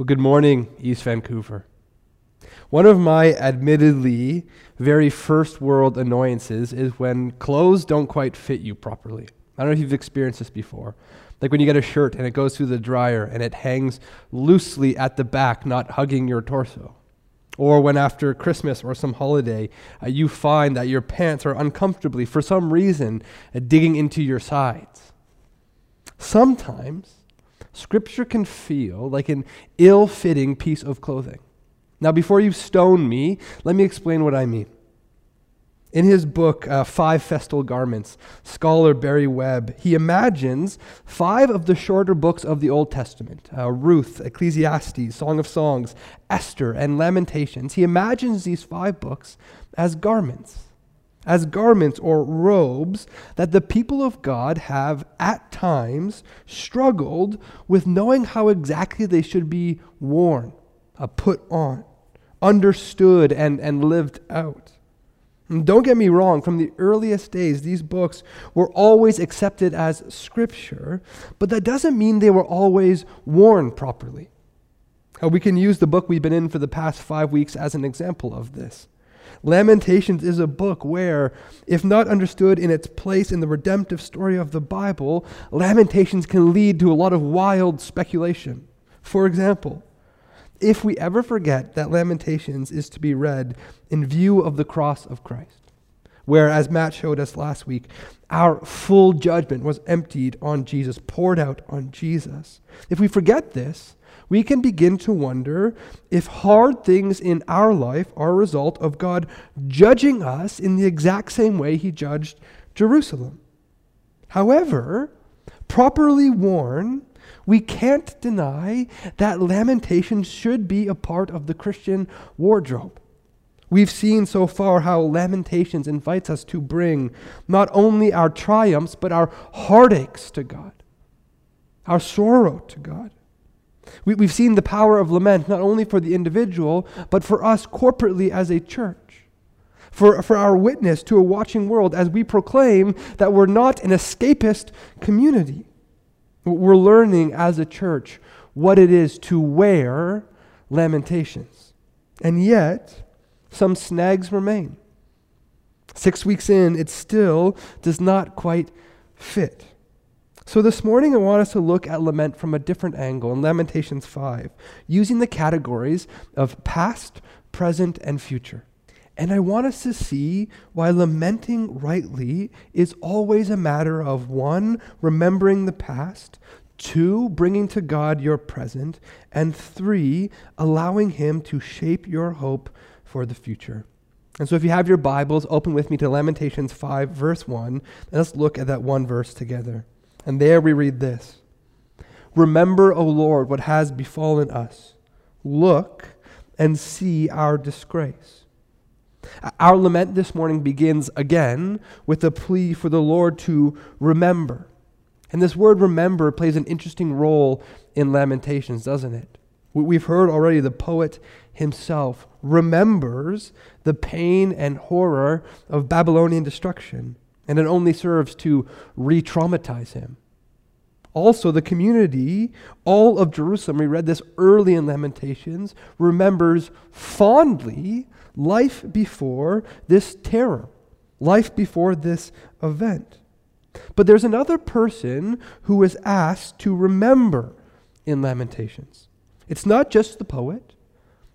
Well, good morning, East Vancouver. One of my admittedly very first world annoyances is when clothes don't quite fit you properly. I don't know if you've experienced this before. Like when you get a shirt and it goes through the dryer and it hangs loosely at the back, not hugging your torso. Or when after Christmas or some holiday, uh, you find that your pants are uncomfortably, for some reason, uh, digging into your sides. Sometimes Scripture can feel like an ill fitting piece of clothing. Now, before you stone me, let me explain what I mean. In his book, uh, Five Festal Garments, scholar Barry Webb, he imagines five of the shorter books of the Old Testament uh, Ruth, Ecclesiastes, Song of Songs, Esther, and Lamentations. He imagines these five books as garments as garments or robes that the people of God have at times struggled with knowing how exactly they should be worn, uh, put on, understood, and, and lived out. And don't get me wrong, from the earliest days, these books were always accepted as scripture, but that doesn't mean they were always worn properly. Uh, we can use the book we've been in for the past five weeks as an example of this. Lamentations is a book where, if not understood in its place in the redemptive story of the Bible, Lamentations can lead to a lot of wild speculation. For example, if we ever forget that Lamentations is to be read in view of the cross of Christ, where, as Matt showed us last week, our full judgment was emptied on Jesus, poured out on Jesus. If we forget this, we can begin to wonder if hard things in our life are a result of God judging us in the exact same way he judged Jerusalem. However, properly worn, we can't deny that lamentation should be a part of the Christian wardrobe. We've seen so far how Lamentations invites us to bring not only our triumphs, but our heartaches to God, our sorrow to God. We, we've seen the power of lament not only for the individual, but for us corporately as a church. For, for our witness to a watching world as we proclaim that we're not an escapist community. We're learning as a church what it is to wear lamentations. And yet, some snags remain. Six weeks in, it still does not quite fit. So this morning, I want us to look at lament from a different angle in Lamentations 5, using the categories of past, present, and future. And I want us to see why lamenting rightly is always a matter of one, remembering the past, two, bringing to God your present, and three, allowing Him to shape your hope for the future. And so if you have your Bibles, open with me to Lamentations 5, verse 1, and let's look at that one verse together. And there we read this Remember, O Lord, what has befallen us. Look and see our disgrace. Our lament this morning begins again with a plea for the Lord to remember. And this word remember plays an interesting role in Lamentations, doesn't it? We've heard already the poet himself remembers the pain and horror of Babylonian destruction and it only serves to re traumatize him. Also, the community, all of Jerusalem, we read this early in Lamentations, remembers fondly life before this terror, life before this event. But there's another person who is asked to remember in Lamentations. It's not just the poet,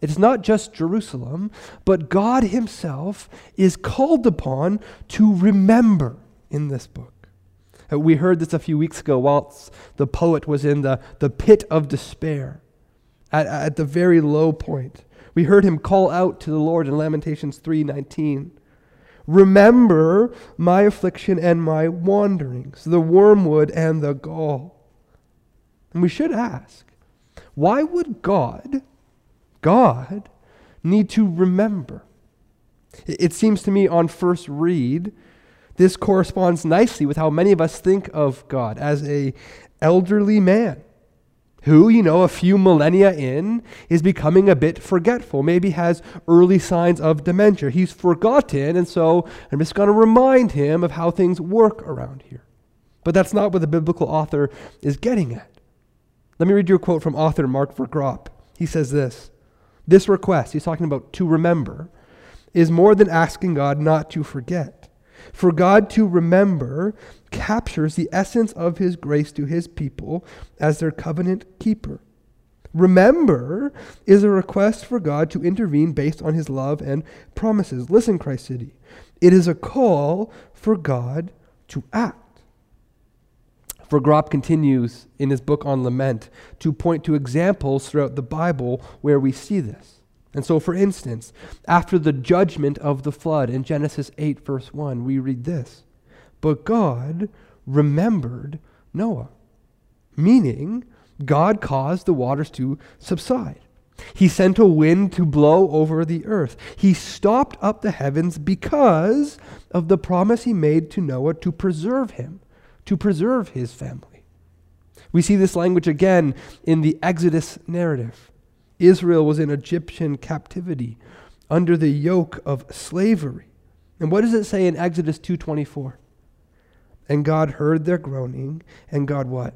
it's not just Jerusalem, but God Himself is called upon to remember in this book. Uh, we heard this a few weeks ago whilst the poet was in the, the pit of despair, at, at the very low point. We heard him call out to the Lord in Lamentations 3:19. Remember my affliction and my wanderings, the wormwood and the gall. And we should ask, why would God God need to remember. It seems to me on first read, this corresponds nicely with how many of us think of God as a elderly man who, you know, a few millennia in is becoming a bit forgetful, maybe has early signs of dementia. He's forgotten, and so I'm just going to remind him of how things work around here. But that's not what the biblical author is getting at. Let me read you a quote from author Mark Vroegop He says this This request, he's talking about to remember, is more than asking God not to forget. For God to remember captures the essence of his grace to his people as their covenant keeper. Remember is a request for God to intervene based on his love and promises. Listen, Christ City. It is a call for God to act. Vroegop continues in his book on lament to point to examples throughout the Bible where we see this. And so, for instance, after the judgment of the flood in Genesis 8, verse 1, we read this But God remembered Noah, meaning God caused the waters to subside. He sent a wind to blow over the earth. He stopped up the heavens because of the promise he made to Noah to preserve him, to preserve his family. We see this language again in the Exodus narrative. Israel was in Egyptian captivity under the yoke of slavery. And what does it say in Exodus 2:24? And God heard their groaning, and God what?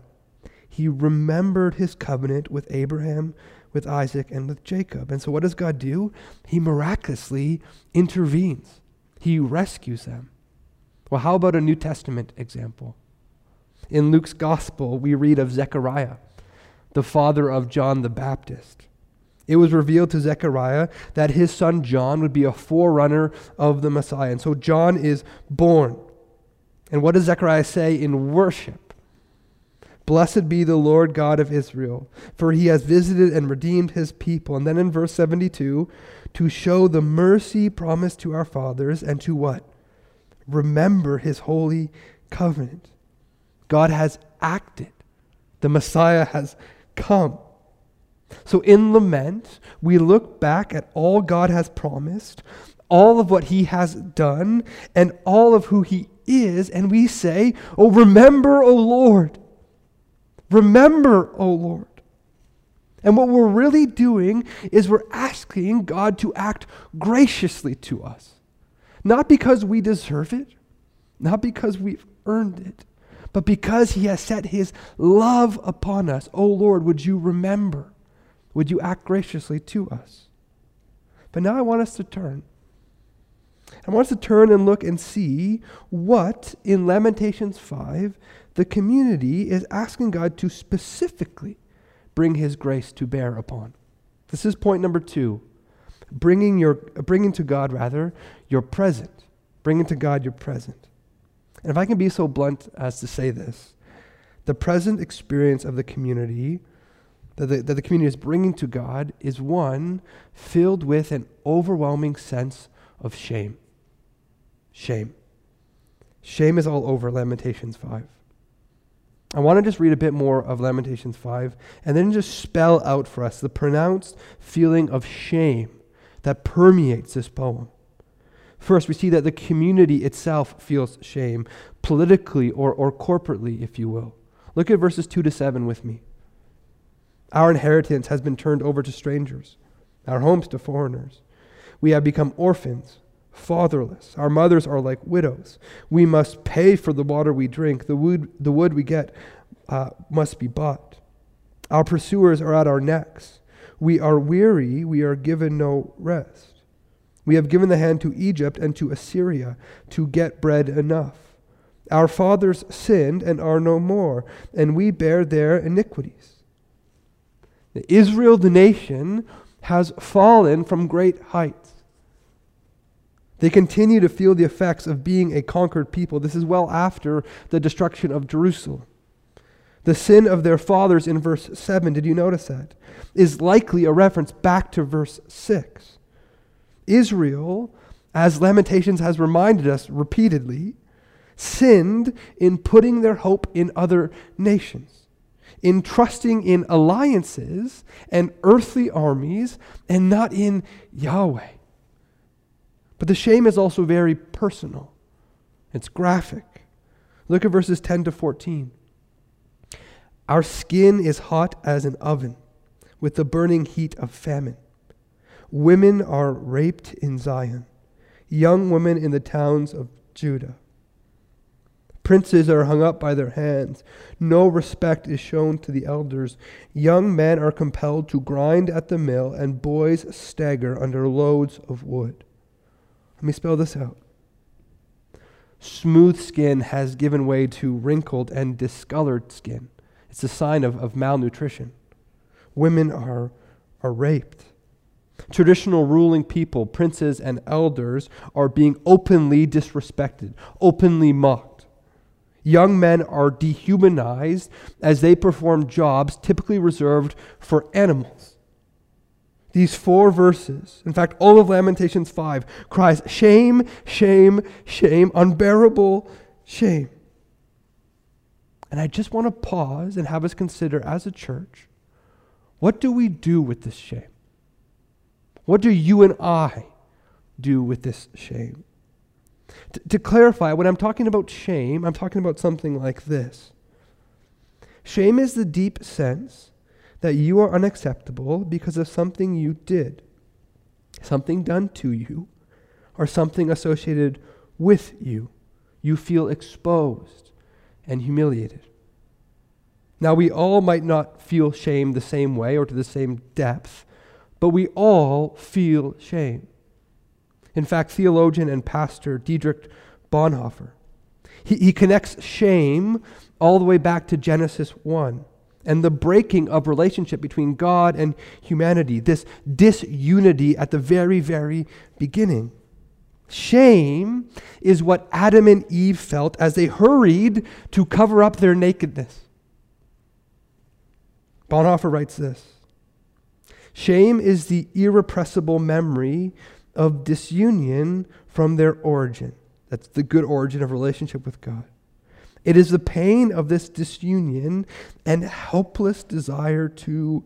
He remembered his covenant with Abraham, with Isaac, and with Jacob. And so what does God do? He miraculously intervenes. He rescues them. Well, how about a New Testament example? In Luke's gospel, we read of Zechariah, the father of John the Baptist. It was revealed to Zechariah that his son John would be a forerunner of the Messiah. And so John is born. And what does Zechariah say in worship? Blessed be the Lord God of Israel, for he has visited and redeemed his people. And then in verse 72, to show the mercy promised to our fathers and to what? Remember his holy covenant. God has acted, the Messiah has come. So in lament, we look back at all God has promised, all of what he has done, and all of who he is, and we say, Oh, remember, O Lord. Remember, O Lord. And what we're really doing is we're asking God to act graciously to us. Not because we deserve it, not because we've earned it, but because He has set His love upon us. O Lord, would you remember? Would you act graciously to us? But now I want us to turn. I want us to turn and look and see what in Lamentations 5 the community is asking God to specifically bring his grace to bear upon. This is point number 2. Bringing your bringing to God rather your present. Bringing to God your present. And if I can be so blunt as to say this, the present experience of the community that the, that the community is bringing to God is one filled with an overwhelming sense of shame. Shame. Shame is all over Lamentations 5. I want to just read a bit more of Lamentations 5 and then just spell out for us the pronounced feeling of shame that permeates this poem. First, we see that the community itself feels shame, politically or, or corporately, if you will. Look at verses 2 to 7 with me. Our inheritance has been turned over to strangers, our homes to foreigners. We have become orphans, fatherless. Our mothers are like widows. We must pay for the water we drink. The wood, the wood we get uh, must be bought. Our pursuers are at our necks. We are weary. We are given no rest. We have given the hand to Egypt and to Assyria to get bread enough. Our fathers sinned and are no more, and we bear their iniquities. Israel, the nation, has fallen from great heights. They continue to feel the effects of being a conquered people. This is well after the destruction of Jerusalem. The sin of their fathers in verse 7, did you notice that? Is likely a reference back to verse 6. Israel, as Lamentations has reminded us repeatedly, sinned in putting their hope in other nations in trusting in alliances and earthly armies and not in Yahweh. But the shame is also very personal, it's graphic. Look at verses 10 to 14. Our skin is hot as an oven with the burning heat of famine. Women are raped in Zion, young women in the towns of Judah. Princes are hung up by their hands. No respect is shown to the elders. Young men are compelled to grind at the mill, and boys stagger under loads of wood. Let me spell this out. Smooth skin has given way to wrinkled and discolored skin. It's a sign of, of malnutrition. Women are, are raped. Traditional ruling people, princes and elders, are being openly disrespected, openly mocked. Young men are dehumanized as they perform jobs typically reserved for animals. These four verses, in fact, all of Lamentations 5, cries shame, shame, shame, unbearable shame. And I just want to pause and have us consider as a church what do we do with this shame? What do you and I do with this shame? T- to clarify, when I'm talking about shame, I'm talking about something like this Shame is the deep sense that you are unacceptable because of something you did, something done to you, or something associated with you. You feel exposed and humiliated. Now, we all might not feel shame the same way or to the same depth, but we all feel shame. In fact, theologian and pastor Dietrich Bonhoeffer, he, he connects shame all the way back to Genesis 1 and the breaking of relationship between God and humanity, this disunity at the very, very beginning. Shame is what Adam and Eve felt as they hurried to cover up their nakedness. Bonhoeffer writes this Shame is the irrepressible memory of disunion from their origin. That's the good origin of relationship with God. It is the pain of this disunion and helpless desire to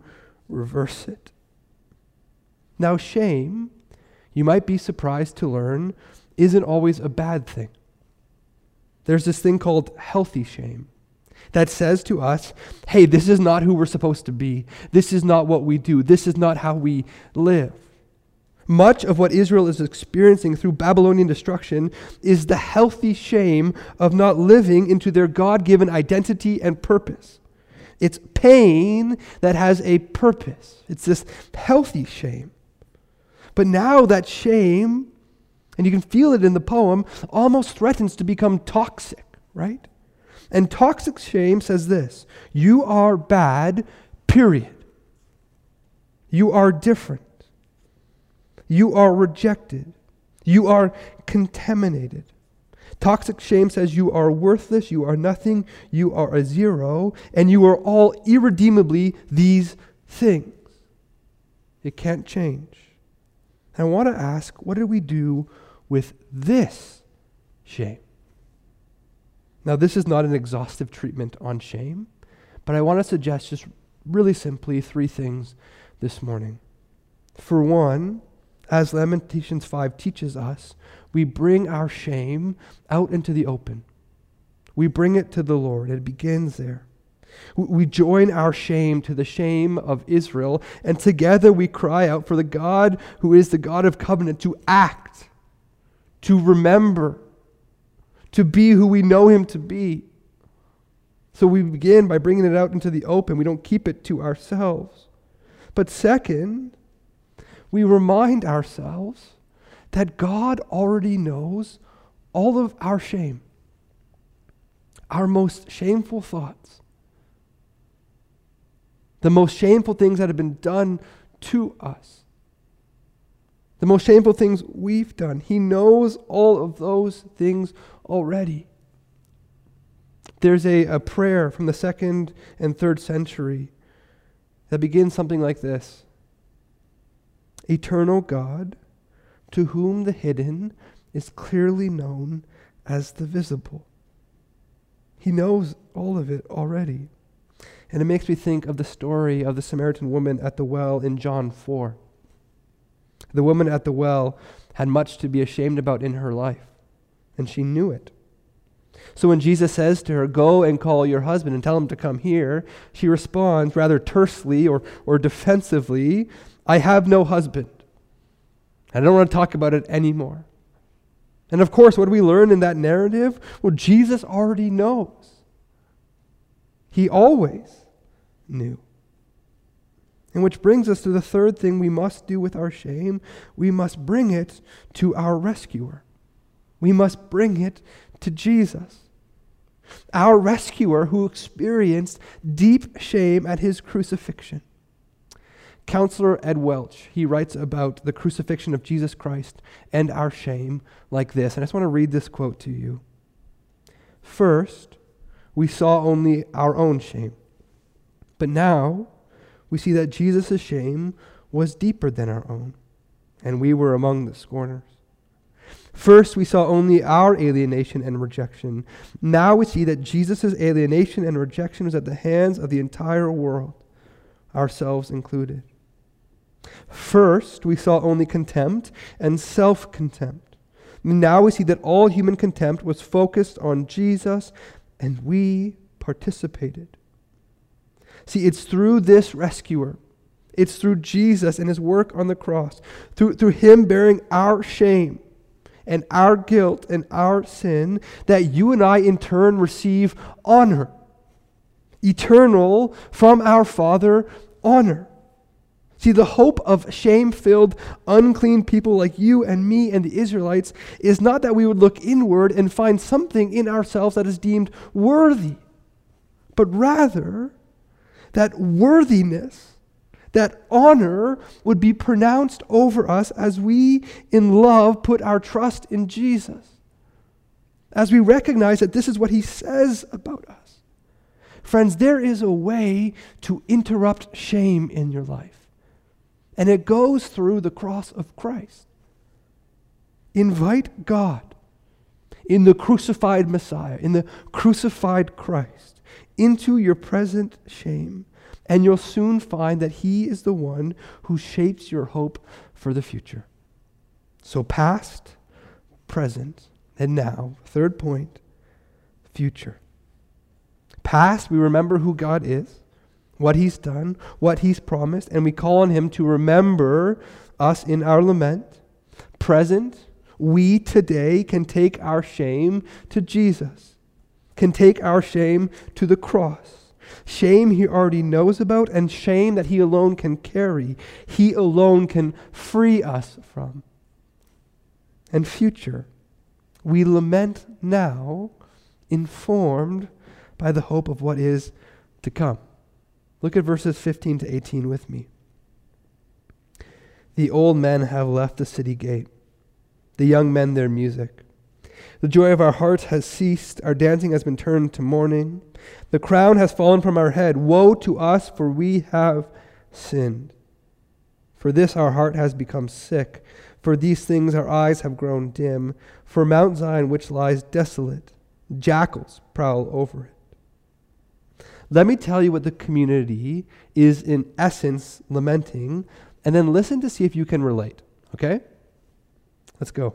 reverse it. Now, shame, you might be surprised to learn, isn't always a bad thing. There's this thing called healthy shame that says to us, hey, this is not who we're supposed to be. This is not what we do. This is not how we live. Much of what Israel is experiencing through Babylonian destruction is the healthy shame of not living into their God given identity and purpose. It's pain that has a purpose. It's this healthy shame. But now that shame, and you can feel it in the poem, almost threatens to become toxic, right? And toxic shame says this You are bad, period. You are different. You are rejected. You are contaminated. Toxic shame says you are worthless, you are nothing, you are a zero, and you are all irredeemably these things. It can't change. I want to ask what do we do with this shame? Now, this is not an exhaustive treatment on shame, but I want to suggest just really simply three things this morning. For one, as Lamentations 5 teaches us, we bring our shame out into the open. We bring it to the Lord. It begins there. We join our shame to the shame of Israel, and together we cry out for the God who is the God of covenant to act, to remember, to be who we know him to be. So we begin by bringing it out into the open. We don't keep it to ourselves. But second, we remind ourselves that God already knows all of our shame, our most shameful thoughts, the most shameful things that have been done to us, the most shameful things we've done. He knows all of those things already. There's a, a prayer from the second and third century that begins something like this eternal God, to whom the hidden is clearly known as the visible. He knows all of it already. And it makes me think of the story of the Samaritan woman at the well in John 4. The woman at the well had much to be ashamed about in her life, and she knew it. So when Jesus says to her, Go and call your husband and tell him to come here, she responds rather tersely or, or defensively I have no husband. I don't want to talk about it anymore. And of course, what do we learn in that narrative? Well, Jesus already knows. He always knew. And which brings us to the third thing we must do with our shame we must bring it to our rescuer. We must bring it to Jesus. Our rescuer who experienced deep shame at his crucifixion. Counselor Ed Welch, he writes about the crucifixion of Jesus Christ and our shame like this. And I just want to read this quote to you. First, we saw only our own shame. But now we see that Jesus' shame was deeper than our own, and we were among the scorners. First, we saw only our alienation and rejection. Now we see that Jesus' alienation and rejection was at the hands of the entire world, ourselves included. First, we saw only contempt and self contempt. Now we see that all human contempt was focused on Jesus, and we participated. See, it's through this rescuer, it's through Jesus and his work on the cross, through, through him bearing our shame and our guilt and our sin, that you and I in turn receive honor. Eternal from our Father honor. See, the hope of shame filled, unclean people like you and me and the Israelites is not that we would look inward and find something in ourselves that is deemed worthy, but rather that worthiness, that honor would be pronounced over us as we, in love, put our trust in Jesus. As we recognize that this is what he says about us. Friends, there is a way to interrupt shame in your life, and it goes through the cross of Christ. Invite God in the crucified Messiah, in the crucified Christ into your present shame, and you'll soon find that He is the one who shapes your hope for the future. So, past, present, and now, third point, future. Past, we remember who God is, what He's done, what He's promised, and we call on Him to remember us in our lament. Present, we today can take our shame to Jesus can take our shame to the cross. Shame he already knows about, and shame that he alone can carry, he alone can free us from. And future, we lament now, informed by the hope of what is to come. Look at verses 15 to 18 with me. The old men have left the city gate, the young men their music. The joy of our hearts has ceased. Our dancing has been turned to mourning. The crown has fallen from our head. Woe to us, for we have sinned. For this our heart has become sick. For these things our eyes have grown dim. For Mount Zion, which lies desolate, jackals prowl over it. Let me tell you what the community is in essence lamenting, and then listen to see if you can relate. Okay? Let's go.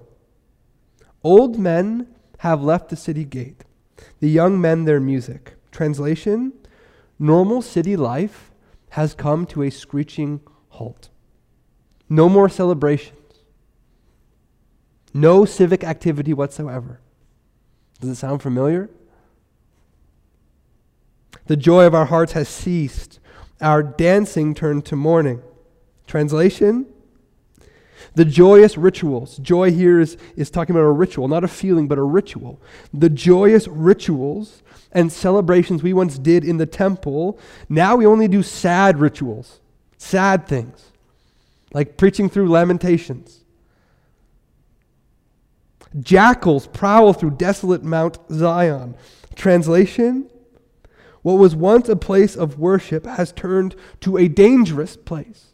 Old men have left the city gate, the young men their music. Translation Normal city life has come to a screeching halt. No more celebrations. No civic activity whatsoever. Does it sound familiar? The joy of our hearts has ceased. Our dancing turned to mourning. Translation the joyous rituals. Joy here is, is talking about a ritual, not a feeling, but a ritual. The joyous rituals and celebrations we once did in the temple, now we only do sad rituals, sad things, like preaching through lamentations. Jackals prowl through desolate Mount Zion. Translation What was once a place of worship has turned to a dangerous place,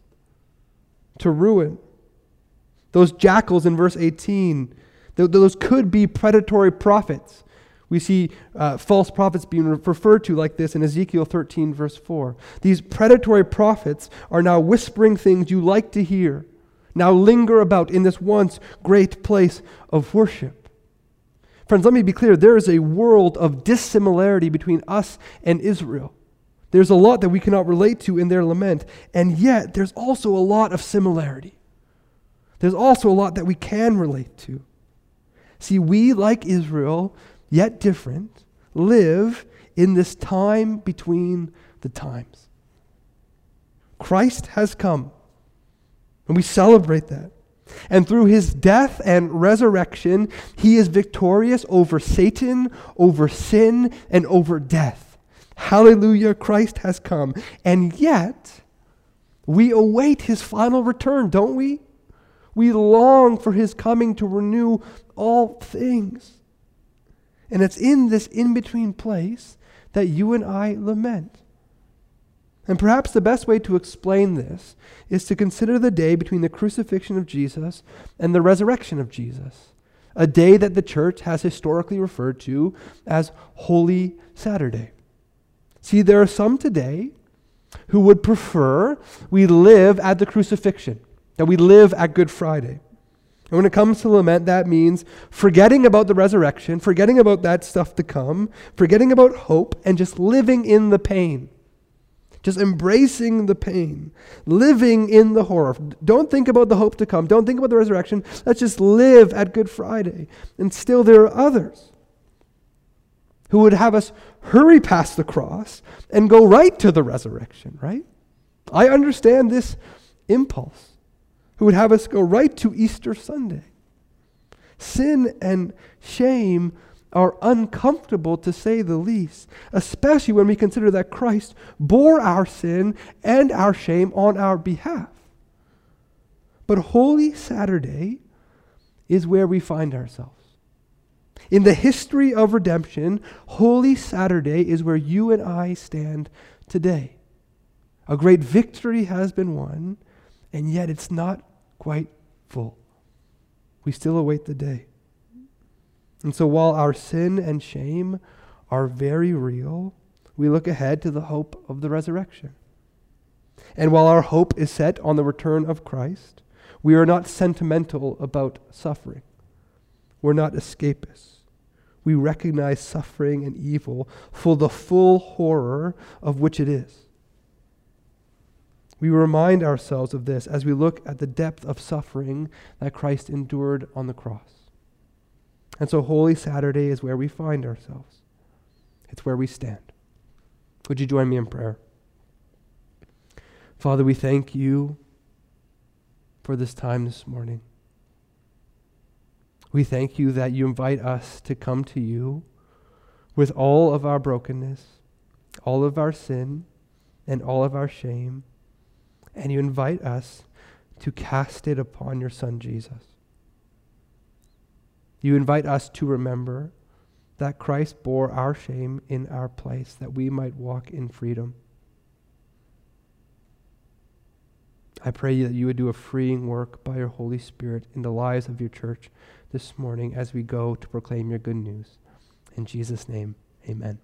to ruin. Those jackals in verse 18, those could be predatory prophets. We see uh, false prophets being referred to like this in Ezekiel 13, verse 4. These predatory prophets are now whispering things you like to hear, now linger about in this once great place of worship. Friends, let me be clear there is a world of dissimilarity between us and Israel. There's a lot that we cannot relate to in their lament, and yet there's also a lot of similarity there's also a lot that we can relate to. See, we, like Israel, yet different, live in this time between the times. Christ has come, and we celebrate that. And through his death and resurrection, he is victorious over Satan, over sin, and over death. Hallelujah, Christ has come. And yet, we await his final return, don't we? We long for his coming to renew all things. And it's in this in between place that you and I lament. And perhaps the best way to explain this is to consider the day between the crucifixion of Jesus and the resurrection of Jesus, a day that the church has historically referred to as Holy Saturday. See, there are some today who would prefer we live at the crucifixion, that we live at Good Friday. And when it comes to lament, that means forgetting about the resurrection, forgetting about that stuff to come, forgetting about hope, and just living in the pain just embracing the pain, living in the horror. Don't think about the hope to come. Don't think about the resurrection. Let's just live at Good Friday. And still, there are others who would have us hurry past the cross and go right to the resurrection, right? I understand this impulse. Who would have us go right to Easter Sunday. Sin and shame are uncomfortable to say the least, especially when we consider that Christ bore our sin and our shame on our behalf. But Holy Saturday is where we find ourselves. In the history of redemption, Holy Saturday is where you and I stand today. A great victory has been won, and yet it's not quite full. We still await the day. And so while our sin and shame are very real, we look ahead to the hope of the resurrection. And while our hope is set on the return of Christ, we are not sentimental about suffering. We're not escapists. We recognize suffering and evil for the full horror of which it is. We remind ourselves of this as we look at the depth of suffering that Christ endured on the cross. And so Holy Saturday is where we find ourselves, it's where we stand. Would you join me in prayer? Father, we thank you for this time this morning. We thank you that you invite us to come to you with all of our brokenness, all of our sin, and all of our shame, and you invite us to cast it upon your Son, Jesus. You invite us to remember that Christ bore our shame in our place, that we might walk in freedom. I pray that you would do a freeing work by your Holy Spirit in the lives of your church this morning as we go to proclaim your good news. In Jesus' name, amen.